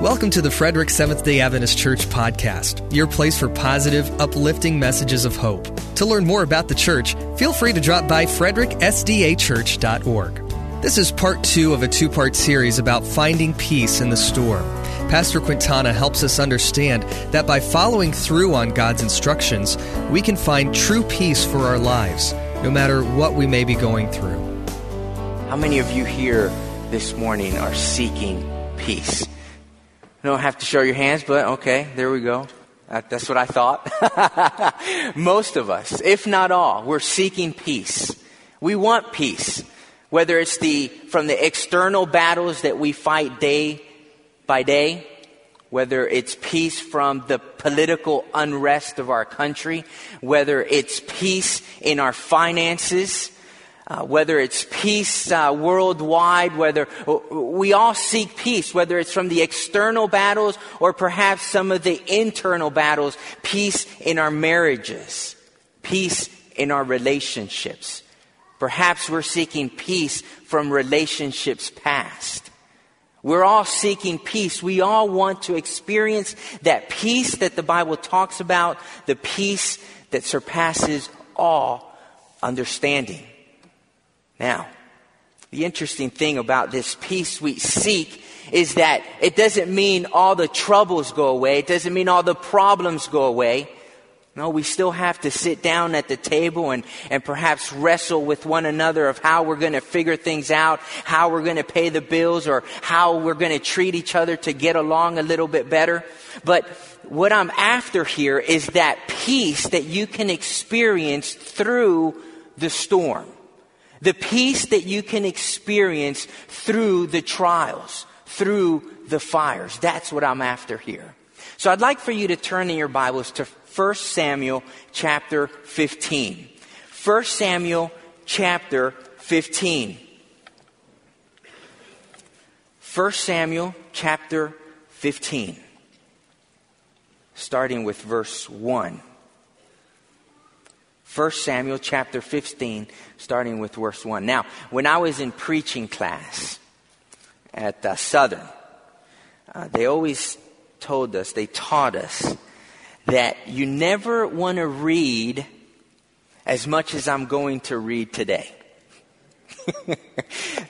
Welcome to the Frederick Seventh day Adventist Church podcast, your place for positive, uplifting messages of hope. To learn more about the church, feel free to drop by fredericksdachurch.org. This is part two of a two part series about finding peace in the storm. Pastor Quintana helps us understand that by following through on God's instructions, we can find true peace for our lives, no matter what we may be going through. How many of you here this morning are seeking peace? You don't have to show your hands, but okay, there we go. That's what I thought. Most of us, if not all, we're seeking peace. We want peace. Whether it's the, from the external battles that we fight day by day, whether it's peace from the political unrest of our country, whether it's peace in our finances, uh, whether it's peace uh, worldwide, whether we all seek peace, whether it's from the external battles or perhaps some of the internal battles, peace in our marriages, peace in our relationships. Perhaps we're seeking peace from relationships past. We're all seeking peace. We all want to experience that peace that the Bible talks about, the peace that surpasses all understanding. Now, the interesting thing about this peace we seek is that it doesn't mean all the troubles go away. It doesn't mean all the problems go away. No, we still have to sit down at the table and, and perhaps wrestle with one another of how we're going to figure things out, how we're going to pay the bills, or how we're going to treat each other to get along a little bit better. But what I'm after here is that peace that you can experience through the storm. The peace that you can experience through the trials, through the fires. That's what I'm after here. So I'd like for you to turn in your Bibles to 1 Samuel chapter 15. 1 Samuel chapter 15. 1 Samuel chapter 15. Starting with verse 1. 1 Samuel chapter 15, starting with verse 1. Now, when I was in preaching class at uh, Southern, uh, they always told us, they taught us, that you never want to read as much as I'm going to read today.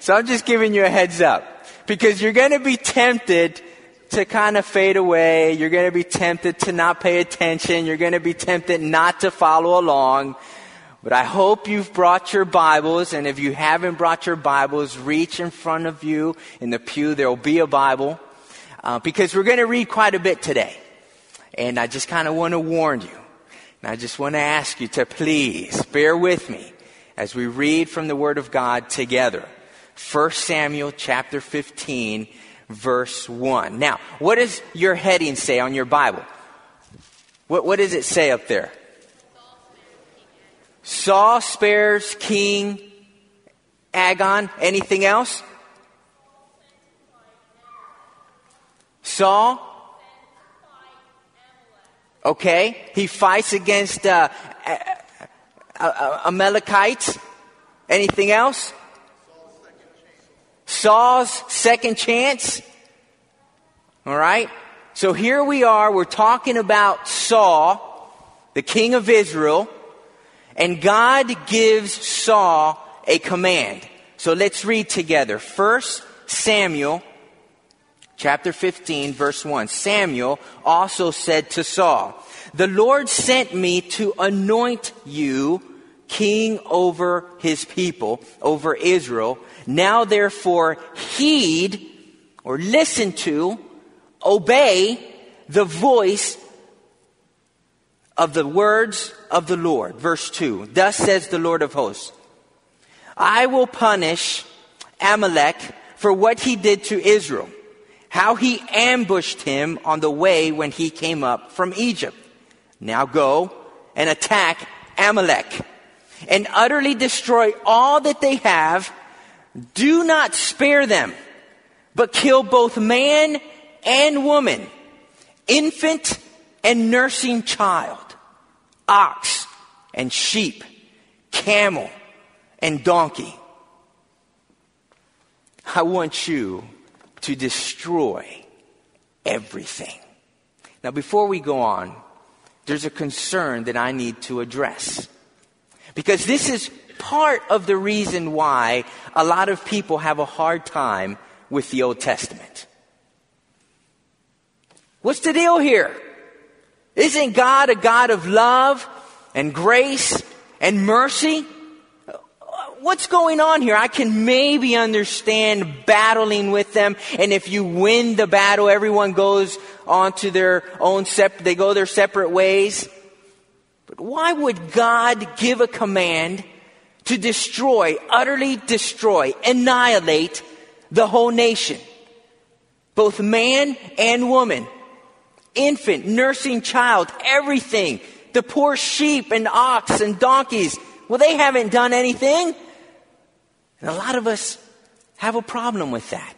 so I'm just giving you a heads up because you're going to be tempted to kind of fade away. You're going to be tempted to not pay attention. You're going to be tempted not to follow along. But I hope you've brought your Bibles, and if you haven't brought your Bibles, reach in front of you in the pew. There will be a Bible, uh, because we're going to read quite a bit today. And I just kind of want to warn you. And I just want to ask you to please bear with me as we read from the Word of God together. 1 Samuel chapter 15 verse 1. Now, what does your heading say on your Bible? What, what does it say up there? Saul spares King Agag. Anything else? Saul? Okay. He fights against uh, Amalekites. Anything else? Saul's second chance. All right? So here we are, we're talking about Saul, the king of Israel, and God gives Saul a command. So let's read together. First Samuel chapter 15 verse 1. Samuel also said to Saul, the Lord sent me to anoint you king over his people, over Israel. Now therefore heed or listen to, obey the voice of the words of the Lord. Verse 2. Thus says the Lord of hosts, I will punish Amalek for what he did to Israel, how he ambushed him on the way when he came up from Egypt. Now go and attack Amalek and utterly destroy all that they have. Do not spare them, but kill both man and woman, infant and nursing child, ox and sheep, camel and donkey. I want you to destroy everything. Now, before we go on, there's a concern that I need to address. Because this is part of the reason why a lot of people have a hard time with the Old Testament. What's the deal here? Isn't God a God of love and grace and mercy? What's going on here? I can maybe understand battling with them, and if you win the battle, everyone goes on to their own separate, they go their separate ways. But why would God give a command to destroy, utterly destroy, annihilate the whole nation? Both man and woman infant, nursing child, everything. The poor sheep and ox and donkeys. Well, they haven't done anything. And a lot of us have a problem with that.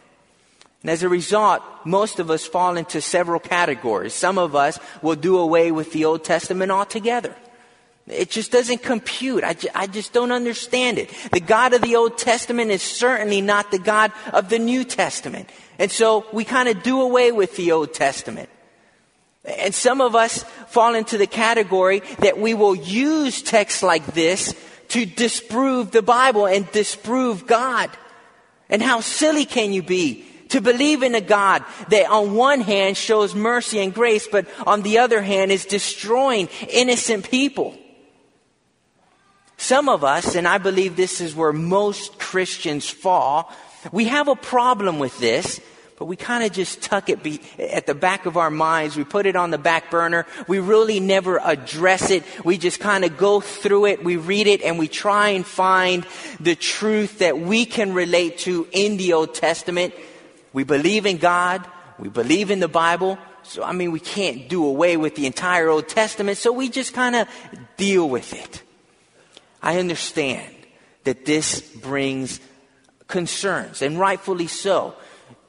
And as a result, most of us fall into several categories. Some of us will do away with the Old Testament altogether. It just doesn't compute. I, I just don't understand it. The God of the Old Testament is certainly not the God of the New Testament. And so we kind of do away with the Old Testament. And some of us fall into the category that we will use texts like this to disprove the Bible and disprove God. And how silly can you be to believe in a God that on one hand shows mercy and grace, but on the other hand is destroying innocent people? Some of us, and I believe this is where most Christians fall, we have a problem with this but we kind of just tuck it be, at the back of our minds. We put it on the back burner. We really never address it. We just kind of go through it. We read it and we try and find the truth that we can relate to in the Old Testament. We believe in God. We believe in the Bible. So, I mean, we can't do away with the entire Old Testament. So we just kind of deal with it. I understand that this brings concerns, and rightfully so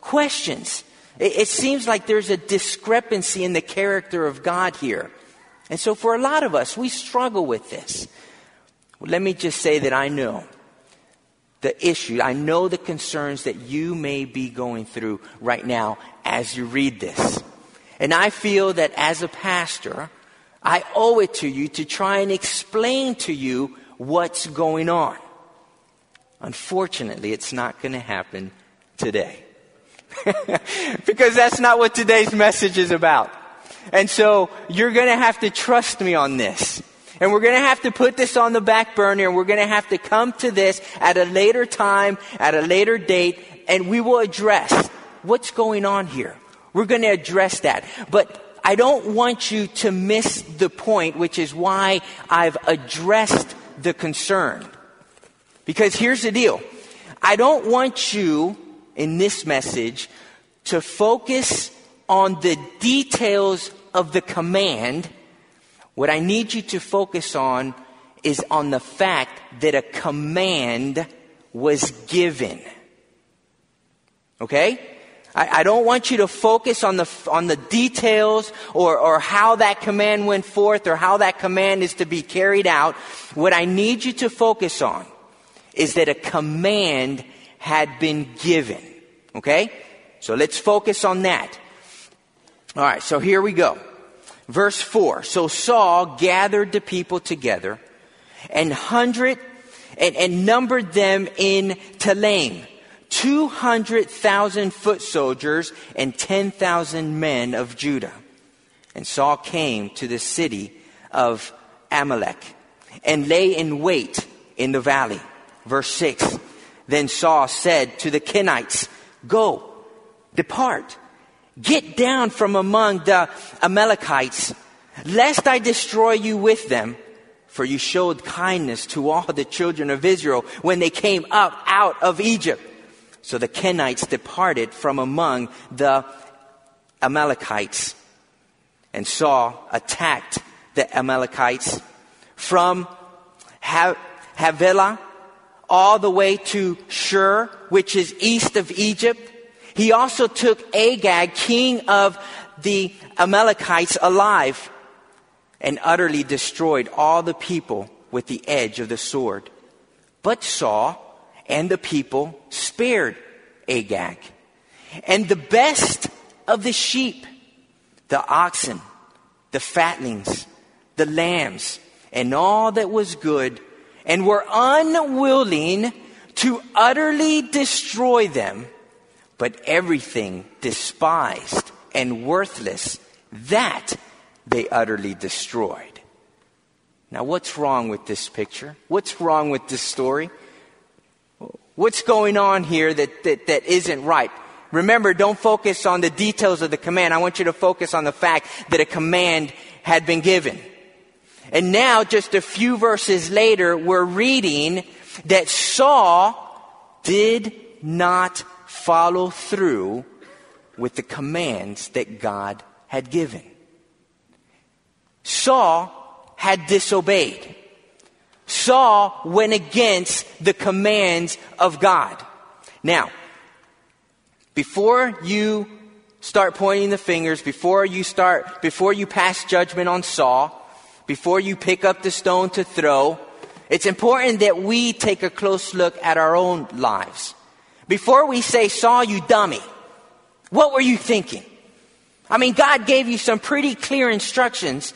questions. It, it seems like there's a discrepancy in the character of God here. And so for a lot of us, we struggle with this. Let me just say that I know the issue, I know the concerns that you may be going through right now as you read this. And I feel that as a pastor, I owe it to you to try and explain to you what's going on. Unfortunately, it's not going to happen today. because that's not what today's message is about. And so you're going to have to trust me on this. And we're going to have to put this on the back burner and we're going to have to come to this at a later time, at a later date, and we will address what's going on here. We're going to address that. But I don't want you to miss the point, which is why I've addressed the concern. Because here's the deal. I don't want you in this message to focus on the details of the command. What I need you to focus on is on the fact that a command was given. Okay? I, I, don't want you to focus on the, on the details or, or how that command went forth or how that command is to be carried out. What I need you to focus on is that a command had been given. Okay? So let's focus on that. All right, so here we go. Verse 4. So Saul gathered the people together and hundred and, and numbered them in Telaim. 200,000 foot soldiers and 10,000 men of Judah. And Saul came to the city of Amalek and lay in wait in the valley. Verse 6. Then Saul said to the Kenites, Go, depart, get down from among the Amalekites, lest I destroy you with them. For you showed kindness to all the children of Israel when they came up out of Egypt. So the Kenites departed from among the Amalekites. And Saul attacked the Amalekites from Havilah all the way to Shur, which is east of Egypt. He also took Agag, king of the Amalekites, alive and utterly destroyed all the people with the edge of the sword. But Saul and the people spared Agag and the best of the sheep the oxen, the fatlings, the lambs, and all that was good, and were unwilling to utterly destroy them, but everything despised and worthless, that they utterly destroyed. Now, what's wrong with this picture? What's wrong with this story? What's going on here that, that, that isn't right? Remember, don't focus on the details of the command. I want you to focus on the fact that a command had been given. And now, just a few verses later, we're reading that Saul did not follow through with the commands that God had given. Saul had disobeyed. Saul went against the commands of God. Now, before you start pointing the fingers, before you start, before you pass judgment on Saul, before you pick up the stone to throw, it's important that we take a close look at our own lives. Before we say, Saul, you dummy, what were you thinking? I mean, God gave you some pretty clear instructions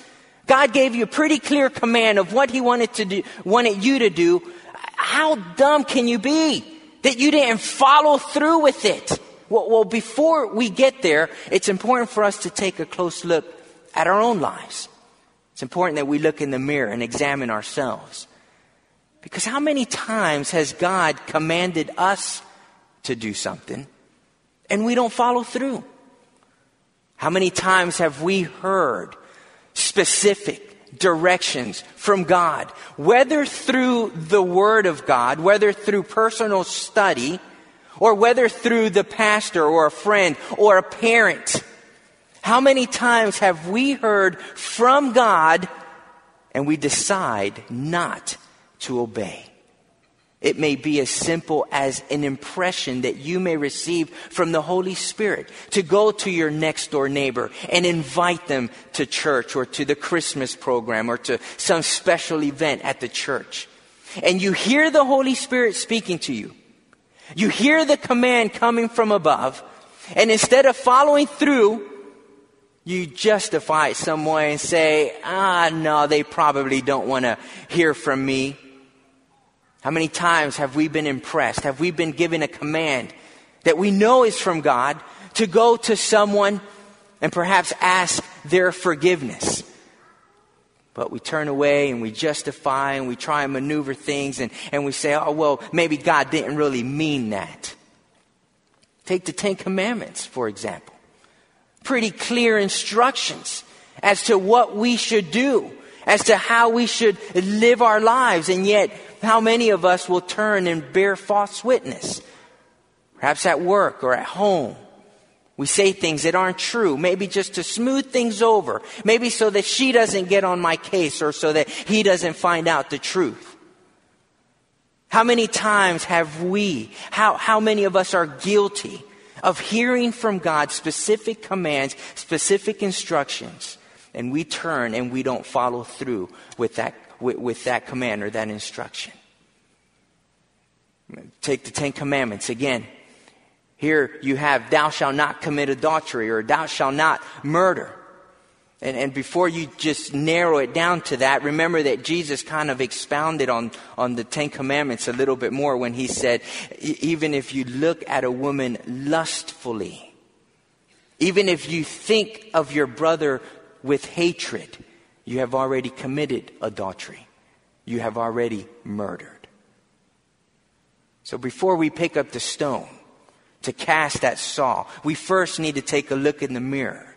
God gave you a pretty clear command of what He wanted to do, wanted you to do. How dumb can you be that you didn't follow through with it? Well, well, before we get there, it's important for us to take a close look at our own lives. It's important that we look in the mirror and examine ourselves. Because how many times has God commanded us to do something and we don't follow through? How many times have we heard specific directions from God, whether through the Word of God, whether through personal study, or whether through the pastor or a friend or a parent. How many times have we heard from God and we decide not to obey? It may be as simple as an impression that you may receive from the Holy Spirit to go to your next door neighbor and invite them to church or to the Christmas program or to some special event at the church. And you hear the Holy Spirit speaking to you. You hear the command coming from above. And instead of following through, you justify it some way and say, ah, no, they probably don't want to hear from me. How many times have we been impressed? Have we been given a command that we know is from God to go to someone and perhaps ask their forgiveness? But we turn away and we justify and we try and maneuver things and, and we say, oh, well, maybe God didn't really mean that. Take the Ten Commandments, for example. Pretty clear instructions as to what we should do, as to how we should live our lives, and yet how many of us will turn and bear false witness? Perhaps at work or at home. We say things that aren't true, maybe just to smooth things over, maybe so that she doesn't get on my case or so that he doesn't find out the truth. How many times have we, how, how many of us are guilty of hearing from God specific commands, specific instructions, and we turn and we don't follow through with that with, with that command or that instruction. Take the Ten Commandments again. Here you have, thou shalt not commit adultery or thou shalt not murder. And, and before you just narrow it down to that, remember that Jesus kind of expounded on, on the Ten Commandments a little bit more when he said, even if you look at a woman lustfully, even if you think of your brother with hatred, you have already committed adultery. You have already murdered. So before we pick up the stone to cast at Saul, we first need to take a look in the mirror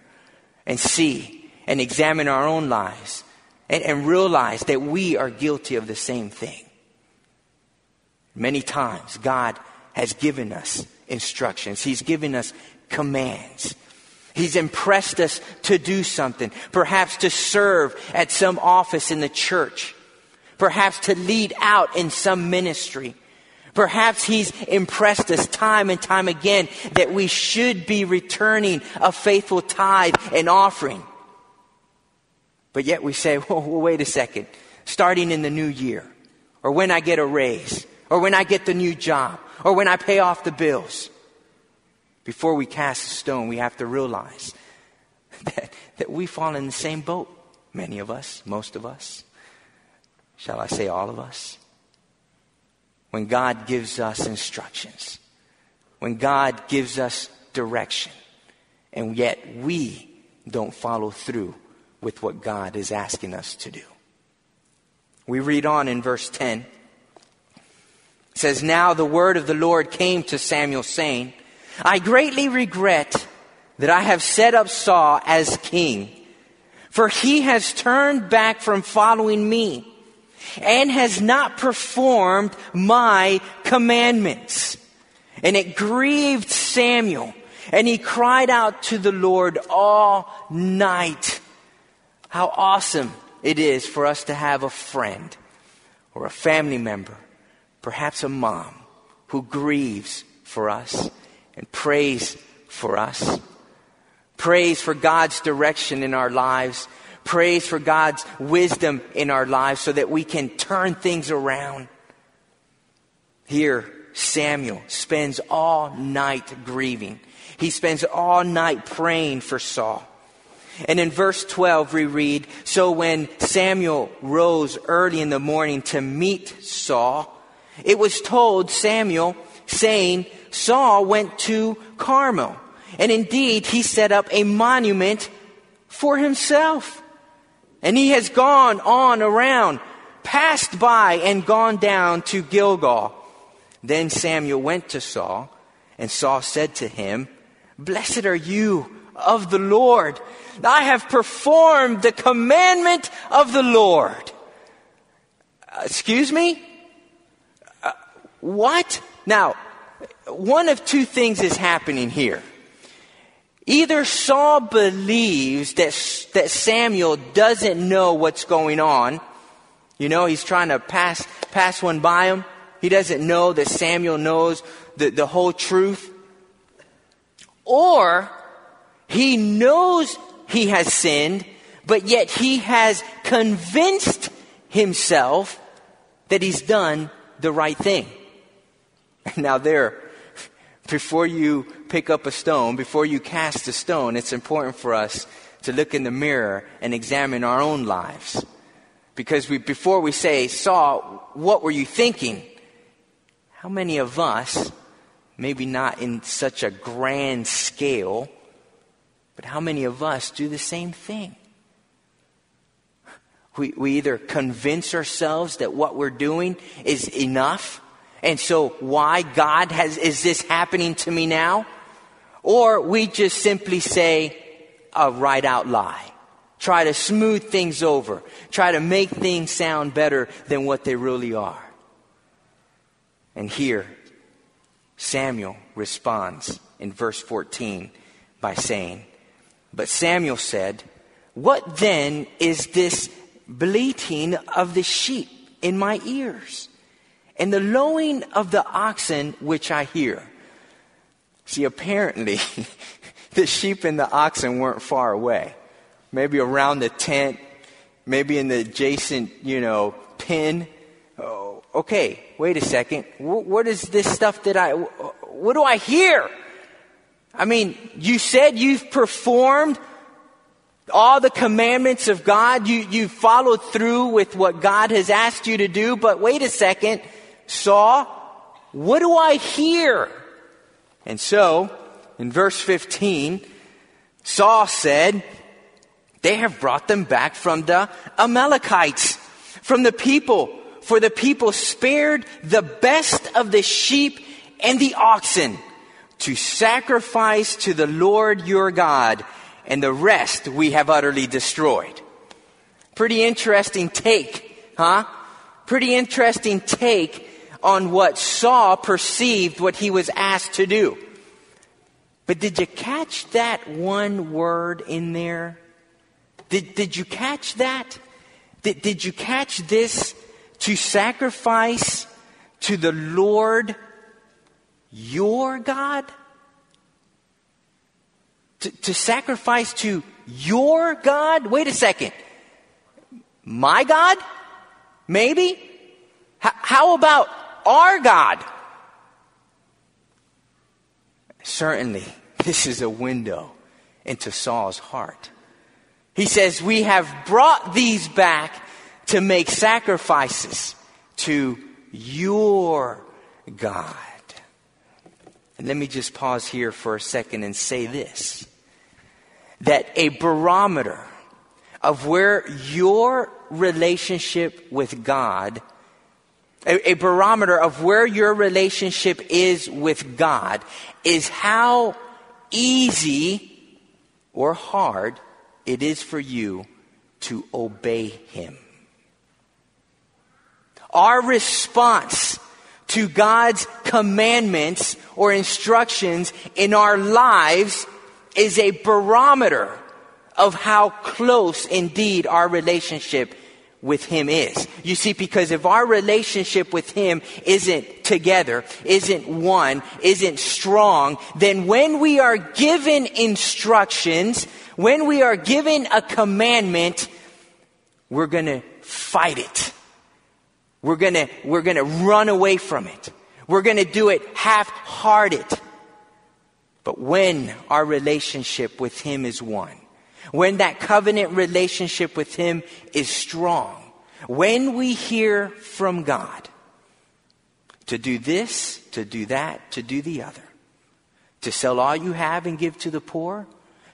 and see and examine our own lives and, and realize that we are guilty of the same thing. Many times, God has given us instructions. He's given us commands. He's impressed us to do something, perhaps to serve at some office in the church, perhaps to lead out in some ministry. Perhaps he's impressed us time and time again that we should be returning a faithful tithe and offering. But yet we say, well, wait a second. Starting in the new year, or when I get a raise, or when I get the new job, or when I pay off the bills, before we cast a stone, we have to realize that, that we fall in the same boat. Many of us, most of us. Shall I say all of us? When God gives us instructions, when God gives us direction, and yet we don't follow through with what God is asking us to do. We read on in verse 10. It says, Now the word of the Lord came to Samuel, saying, I greatly regret that I have set up Saul as king, for he has turned back from following me and has not performed my commandments. And it grieved Samuel, and he cried out to the Lord all night. How awesome it is for us to have a friend or a family member, perhaps a mom, who grieves for us and prays for us. Prays for God's direction in our lives. Prays for God's wisdom in our lives so that we can turn things around. Here, Samuel spends all night grieving. He spends all night praying for Saul. And in verse 12, we read So when Samuel rose early in the morning to meet Saul, it was told Samuel, saying, Saul went to Carmel. And indeed, he set up a monument for himself. And he has gone on around, passed by, and gone down to Gilgal. Then Samuel went to Saul, and Saul said to him, Blessed are you of the Lord. I have performed the commandment of the Lord. Uh, excuse me? Uh, what? Now, one of two things is happening here. Either Saul believes that, that Samuel doesn't know what's going on. You know, he's trying to pass, pass one by him. He doesn't know that Samuel knows the, the whole truth. Or he knows he has sinned, but yet he has convinced himself that he's done the right thing. Now there, before you pick up a stone, before you cast a stone, it's important for us to look in the mirror and examine our own lives. Because we, before we say, Saul, what were you thinking? How many of us, maybe not in such a grand scale, but how many of us do the same thing? We, we either convince ourselves that what we're doing is enough and so why God has, is this happening to me now? Or we just simply say a right out lie. Try to smooth things over. Try to make things sound better than what they really are. And here, Samuel responds in verse 14 by saying, But Samuel said, What then is this bleating of the sheep in my ears? And the lowing of the oxen which I hear. See, apparently, the sheep and the oxen weren't far away. Maybe around the tent, maybe in the adjacent, you know, pen. Oh, okay, wait a second. what is this stuff that I, what do I hear? I mean, you said you've performed all the commandments of God. You, you followed through with what God has asked you to do, but wait a second. Saul, what do I hear? And so, in verse 15, Saul said, They have brought them back from the Amalekites, from the people, for the people spared the best of the sheep and the oxen to sacrifice to the Lord your God, and the rest we have utterly destroyed. Pretty interesting take, huh? Pretty interesting take on what Saul perceived what he was asked to do. But did you catch that one word in there? Did, did you catch that? Did, did you catch this? To sacrifice to the Lord your God? To, to sacrifice to your God? Wait a second. My God? Maybe? H- how about our God. Certainly, this is a window into Saul's heart. He says, We have brought these back to make sacrifices to your God. And let me just pause here for a second and say this that a barometer of where your relationship with God, a, a, barometer of where your relationship is with God, is how easy or hard it is for you to obey Him. Our response to God's commandments or instructions in our lives is a barometer of how close indeed our relationship with Him is. You see, because if our relationship with Him isn't together, isn't one, isn't strong, then when we are given instructions, when we are given a commandment, we're gonna fight it. We're gonna, we're gonna run away from it. We're gonna do it half-hearted. But when our relationship with Him is one, when that covenant relationship with Him is strong, when we hear from God to do this, to do that, to do the other, to sell all you have and give to the poor,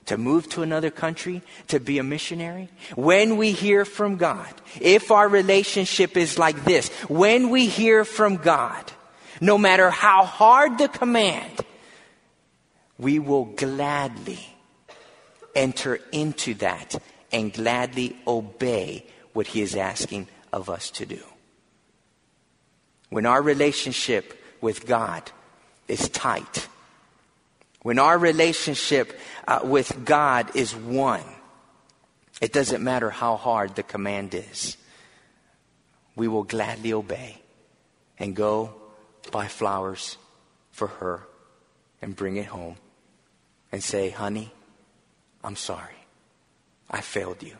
to move to another country, to be a missionary, when we hear from God, if our relationship is like this, when we hear from God, no matter how hard the command, we will gladly enter into that and gladly obey what He is asking of us to do. When our relationship with God is tight, when our relationship uh, with God is one, it doesn't matter how hard the command is. We will gladly obey and go buy flowers for her and bring it home and say, honey, I'm sorry. I failed you.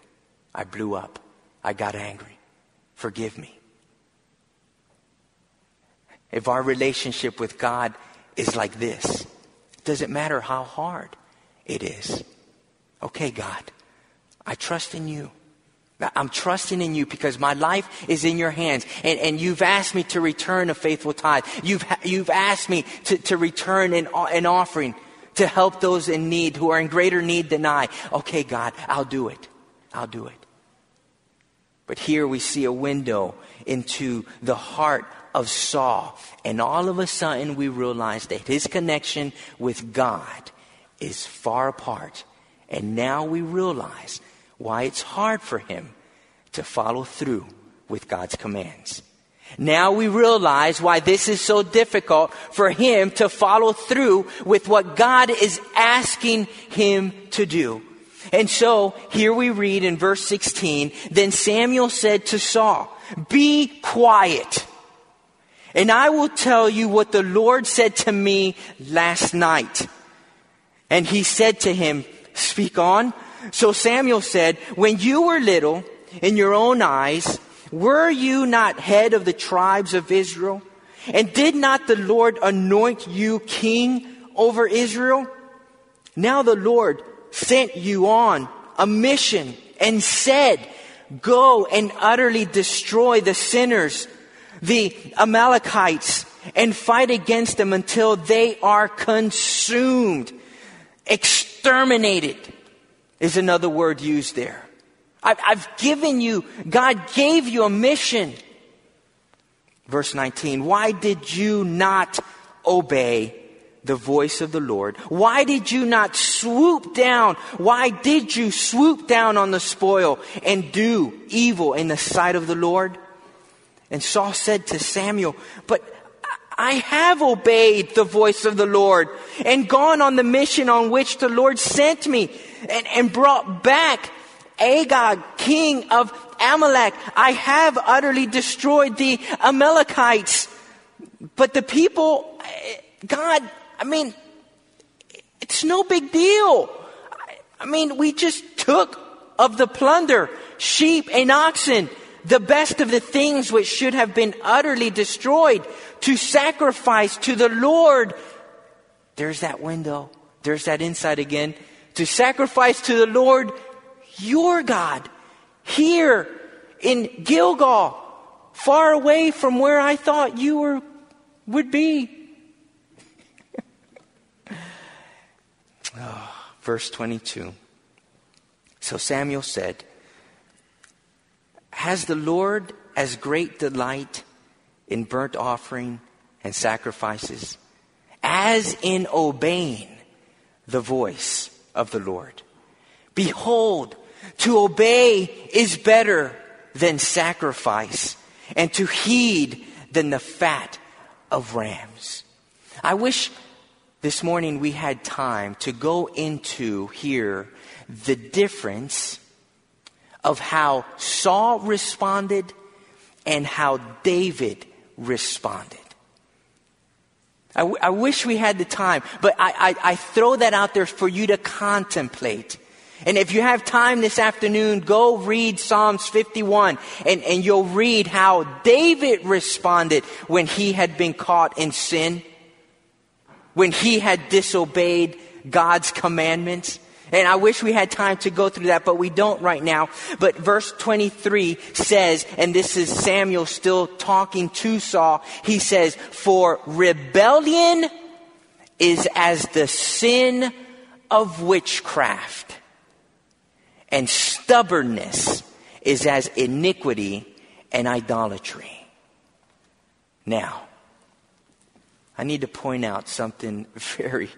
I blew up. I got angry. Forgive me. If our relationship with God is like this, it doesn't matter how hard it is. Okay, God, I trust in you. I'm trusting in you because my life is in your hands. And, and you've asked me to return a faithful tithe. You've, you've asked me to, to return an, an offering to help those in need who are in greater need than I. Okay, God, I'll do it. I'll do it. But here we see a window into the heart of Saul. And all of a sudden we realize that his connection with God is far apart. And now we realize why it's hard for him to follow through with God's commands. Now we realize why this is so difficult for him to follow through with what God is asking him to do. And so here we read in verse 16, then Samuel said to Saul, be quiet. And I will tell you what the Lord said to me last night. And he said to him, speak on. So Samuel said, when you were little in your own eyes, were you not head of the tribes of Israel? And did not the Lord anoint you king over Israel? Now the Lord sent you on a mission and said, go and utterly destroy the sinners, the Amalekites, and fight against them until they are consumed. Exterminated is another word used there. I've, I've given you, God gave you a mission. Verse 19, why did you not obey the voice of the Lord? Why did you not swoop down? Why did you swoop down on the spoil and do evil in the sight of the Lord? And Saul said to Samuel, but I have obeyed the voice of the Lord and gone on the mission on which the Lord sent me and, and brought back Agag, king of Amalek. I have utterly destroyed the Amalekites. But the people, God, I mean, it's no big deal. I mean, we just took of the plunder, sheep and oxen, the best of the things which should have been utterly destroyed to sacrifice to the Lord. There's that window. There's that insight again. To sacrifice to the Lord your God here in Gilgal, far away from where I thought you were, would be. oh, verse 22. So Samuel said, Has the Lord as great delight in burnt offering and sacrifices as in obeying the voice of the Lord? Behold, to obey is better than sacrifice, and to heed than the fat of rams. I wish this morning we had time to go into here the difference of how Saul responded and how David responded. I, w- I wish we had the time, but I, I, I throw that out there for you to contemplate. And if you have time this afternoon, go read Psalms 51 and, and you'll read how David responded when he had been caught in sin, when he had disobeyed God's commandments. And I wish we had time to go through that, but we don't right now. But verse 23 says, and this is Samuel still talking to Saul, he says, For rebellion is as the sin of witchcraft, and stubbornness is as iniquity and idolatry. Now, I need to point out something very,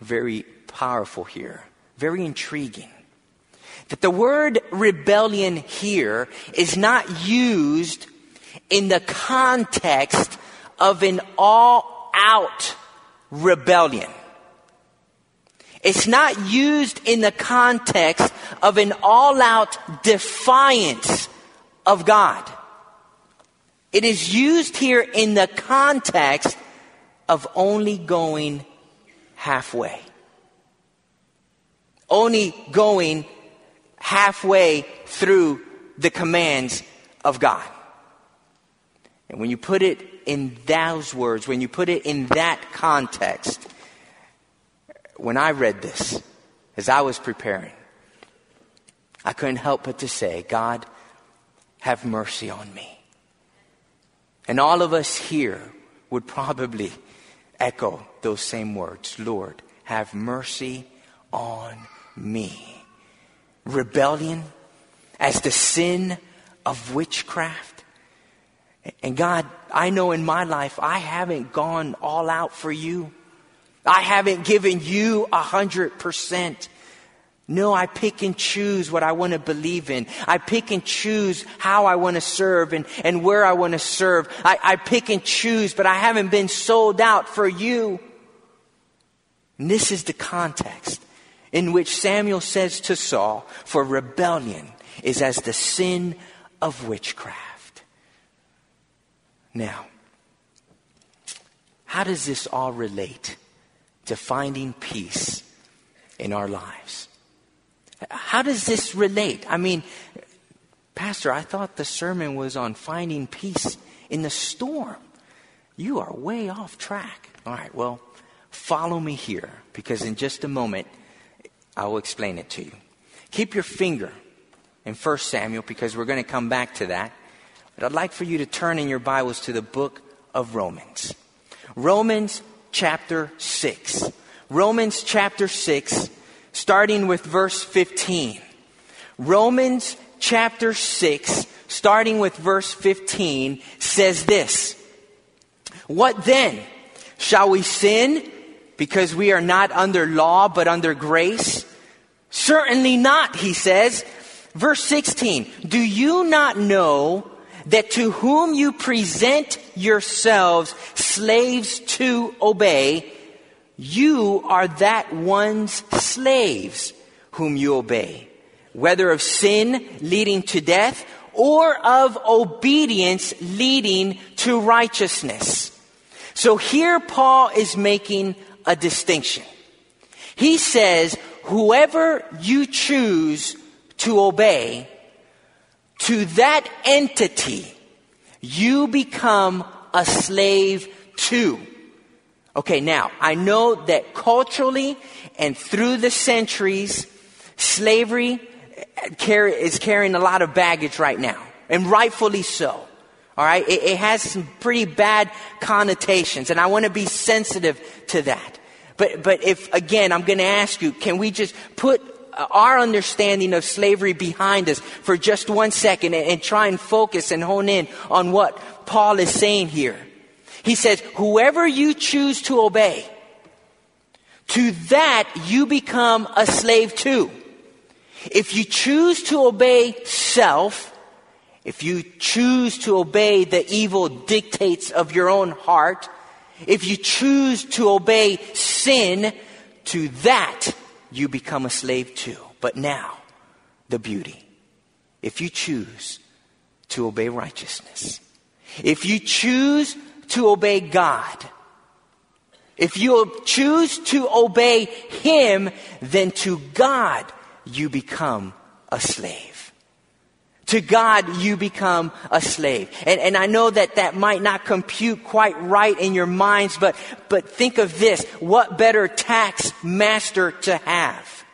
very powerful here very intriguing. That the word rebellion here is not used in the context of an all out rebellion. It's not used in the context of an all out defiance of God. It is used here in the context of only going halfway only going halfway through the commands of God. And when you put it in those words, when you put it in that context, when I read this, as I was preparing, I couldn't help but to say, God, have mercy on me. And all of us here would probably echo those same words Lord, have mercy on me. Rebellion as the sin of witchcraft. And God, I know in my life I haven't gone all out for you. I haven't given you a hundred percent. No, I pick and choose what I want to believe in. I pick and choose how I want to serve and, and where I want to serve. I, I pick and choose, but I haven't been sold out for you. And this is the context in which Samuel says to Saul, For rebellion is as the sin of witchcraft. Now, how does this all relate to finding peace in our lives? How does this relate? I mean, Pastor, I thought the sermon was on finding peace in the storm. You are way off track. All right, well, follow me here because in just a moment, I will explain it to you. Keep your finger in 1 Samuel because we're going to come back to that. But I'd like for you to turn in your Bibles to the book of Romans. Romans chapter 6. Romans chapter 6, starting with verse 15. Romans chapter 6, starting with verse 15, says this What then? Shall we sin because we are not under law but under grace? Certainly not, he says. Verse 16, do you not know that to whom you present yourselves slaves to obey, you are that one's slaves whom you obey, whether of sin leading to death or of obedience leading to righteousness. So here Paul is making a distinction. He says, whoever you choose to obey, to that entity, you become a slave to. Okay, now, I know that culturally and through the centuries, slavery eh, carry, is carrying a lot of baggage right now, and rightfully so. All right, it, it has some pretty bad connotations, and I want to be sensitive to that. But, but if, again, I'm going to ask you, can we just put our understanding of slavery behind us for just one second and, and try and focus and hone in on what Paul is saying here? He says, whoever you choose to obey, to that you become a slave too. If you choose to obey self, if you choose to obey the evil dictates of your own heart, if you choose to obey sin, to that you become a slave too. But now, the beauty. If you choose to obey righteousness, if you choose to obey God, if you choose to obey Him, then to God you become a slave. To God, you become a slave. And, and I know that that might not compute quite right in your minds, but, but think of this. What better tax master to have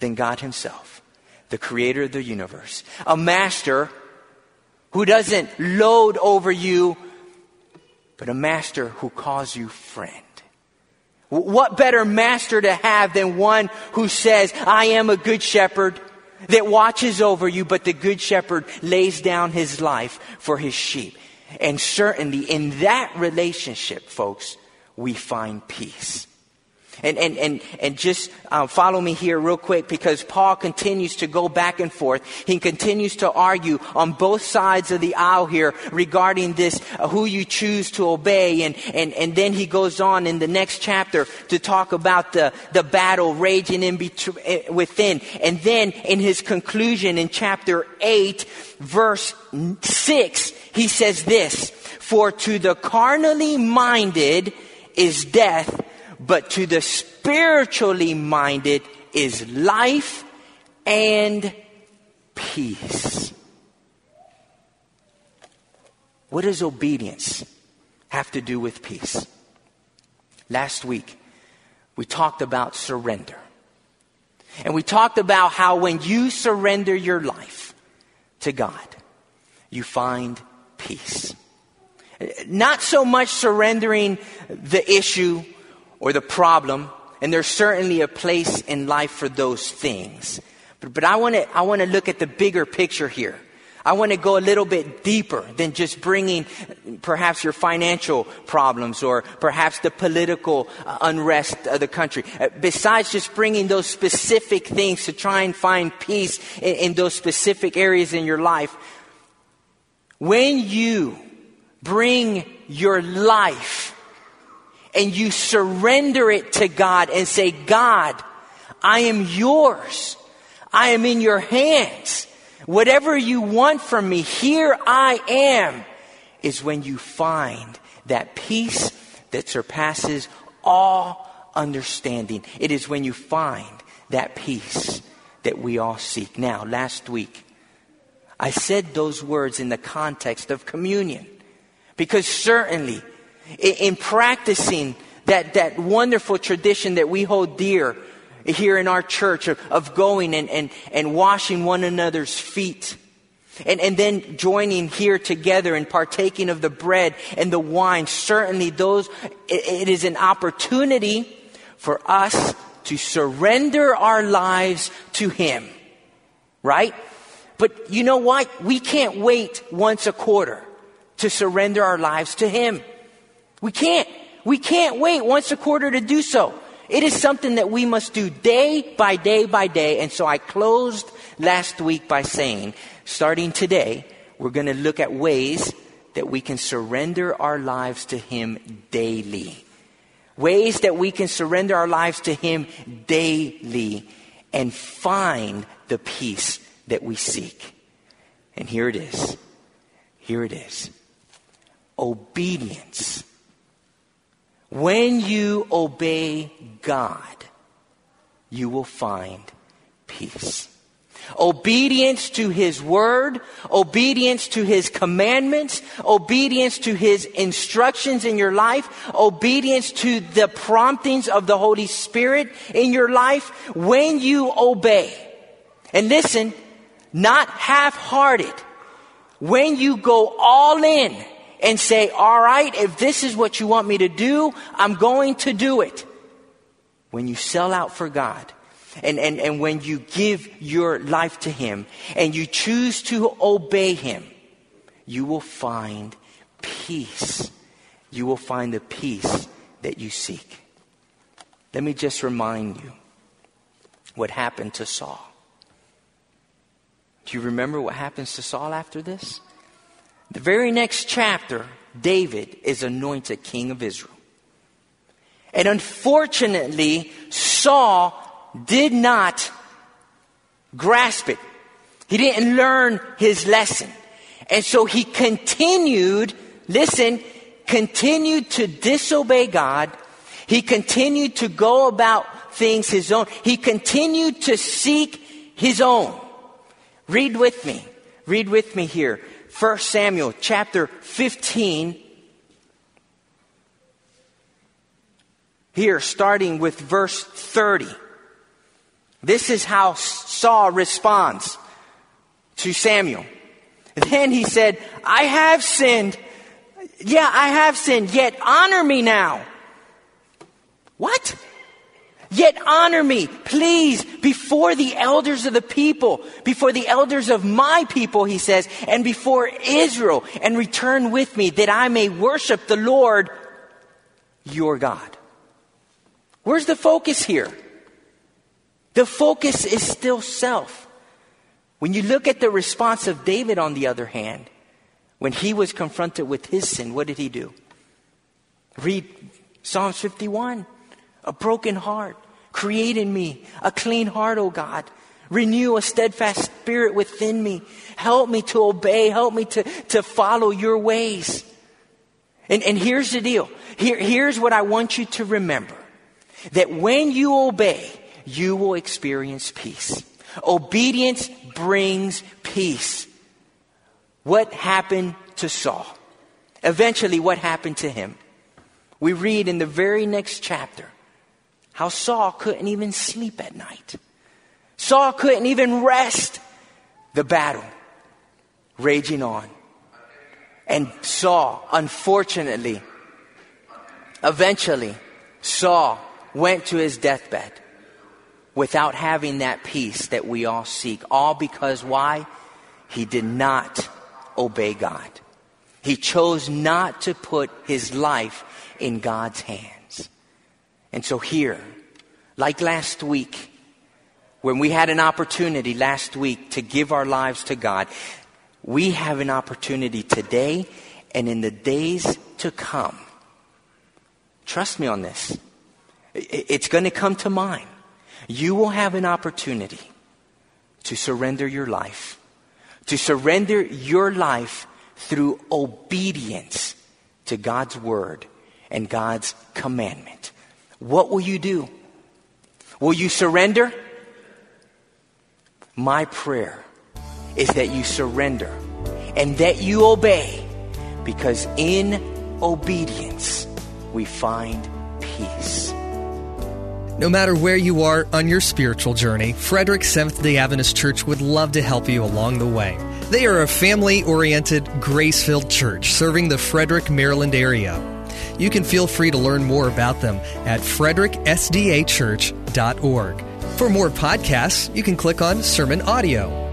than God himself, the creator of the universe? A master who doesn't load over you, but a master who calls you friend. What better master to have than one who says, I am a good shepherd that watches over you, but the good shepherd lays down his life for his sheep. And certainly in that relationship, folks, we find peace. And, and, and, and just uh, follow me here real quick because Paul continues to go back and forth. He continues to argue on both sides of the aisle here regarding this, uh, who you choose to obey. And, and, and then he goes on in the next chapter to talk about the, the battle raging in between, uh, within. And then in his conclusion in chapter 8, verse 6, he says this, For to the carnally minded is death, but to the spiritually minded is life and peace. What does obedience have to do with peace? Last week, we talked about surrender. And we talked about how when you surrender your life to God, you find peace. Not so much surrendering the issue or the problem, and there's certainly a place in life for those things. But, but I want to I want to look at the bigger picture here. I want to go a little bit deeper than just bringing perhaps your financial problems or perhaps the political uh, unrest of the country. Uh, besides just bringing those specific things to try and find peace in, in those specific areas in your life, when you bring your life and you surrender it to God and say, God, I am yours. I am in your hands. Whatever you want from me, here I am, is when you find that peace that surpasses all understanding. It is when you find that peace that we all seek. Now, last week, I said those words in the context of communion. Because certainly, in practicing that, that wonderful tradition that we hold dear here in our church of, of going and, and, and washing one another's feet. And, and then joining here together and partaking of the bread and the wine. Certainly those, it, it is an opportunity for us to surrender our lives to Him. Right? But you know what? We can't wait once a quarter to surrender our lives to Him. We can't. We can't wait once a quarter to do so. It is something that we must do day by day by day. And so I closed last week by saying, starting today, we're going to look at ways that we can surrender our lives to Him daily. Ways that we can surrender our lives to Him daily and find the peace that we seek. And here it is. Here it is. Obedience when you obey God, you will find peace. Obedience to His Word, obedience to His commandments, obedience to His instructions in your life, obedience to the promptings of the Holy Spirit in your life. When you obey, And listen, not half hearted. When you go all in and say, all right, if this is what you want me to do, I'm going to do it. When you sell out for God and, and, and when you give your life to Him and you choose to obey Him, you will find peace. You will find the peace that you seek. Let me just remind you what happened to Saul. Do you remember what happens to Saul after this? The very next chapter, David is anointed king of Israel. And unfortunately, Saul did not grasp it. He didn't learn his lesson. And so he continued, listen, continued to disobey God. He continued to go about things his own. He continued to seek his own. Read with me. Read with me here. 1 Samuel chapter 15. Here, starting with verse 30. This is how Saul responds to Samuel. Then he said, I have sinned. Yeah, I have sinned, yet honor me now. What? Yet honor me, please, before the elders of the people, before the elders of my people, he says, and before Israel, and return with me that I may worship the Lord your God. Where's the focus here? The focus is still self. When you look at the response of David, on the other hand, when he was confronted with his sin, what did he do? Read Psalms 51. A broken heart. Create in me a clean heart, O God. Renew a steadfast spirit within me. Help me to obey. Help me to, to follow your ways. And, and here's the deal. Here, here's what I want you to remember. That when you obey, you will experience peace. Obedience brings peace. What happened to Saul? Eventually, what happened to him? We read in the very next chapter how Saul couldn't even sleep at night. Saul couldn't even rest. The battle raging on. And Saul, unfortunately, eventually, Saul went to his deathbed without having that peace that we all seek. All because why? He did not obey God. He chose not to put his life in God's hands. And so here, like last week, when we had an opportunity last week to give our lives to God, we have an opportunity today and in the days to come. Trust me on this. It's going to come to mind. You will have an opportunity to surrender your life, to surrender your life through obedience to God's word and God's commandment. What will you do? Will you surrender? My prayer is that you surrender and that you obey because in obedience we find peace. No matter where you are on your spiritual journey, Frederick Seventh day Adventist Church would love to help you along the way. They are a family oriented, grace filled church serving the Frederick, Maryland area. You can feel free to learn more about them at fredericksdachurch.org. For more podcasts, you can click on SermonAudio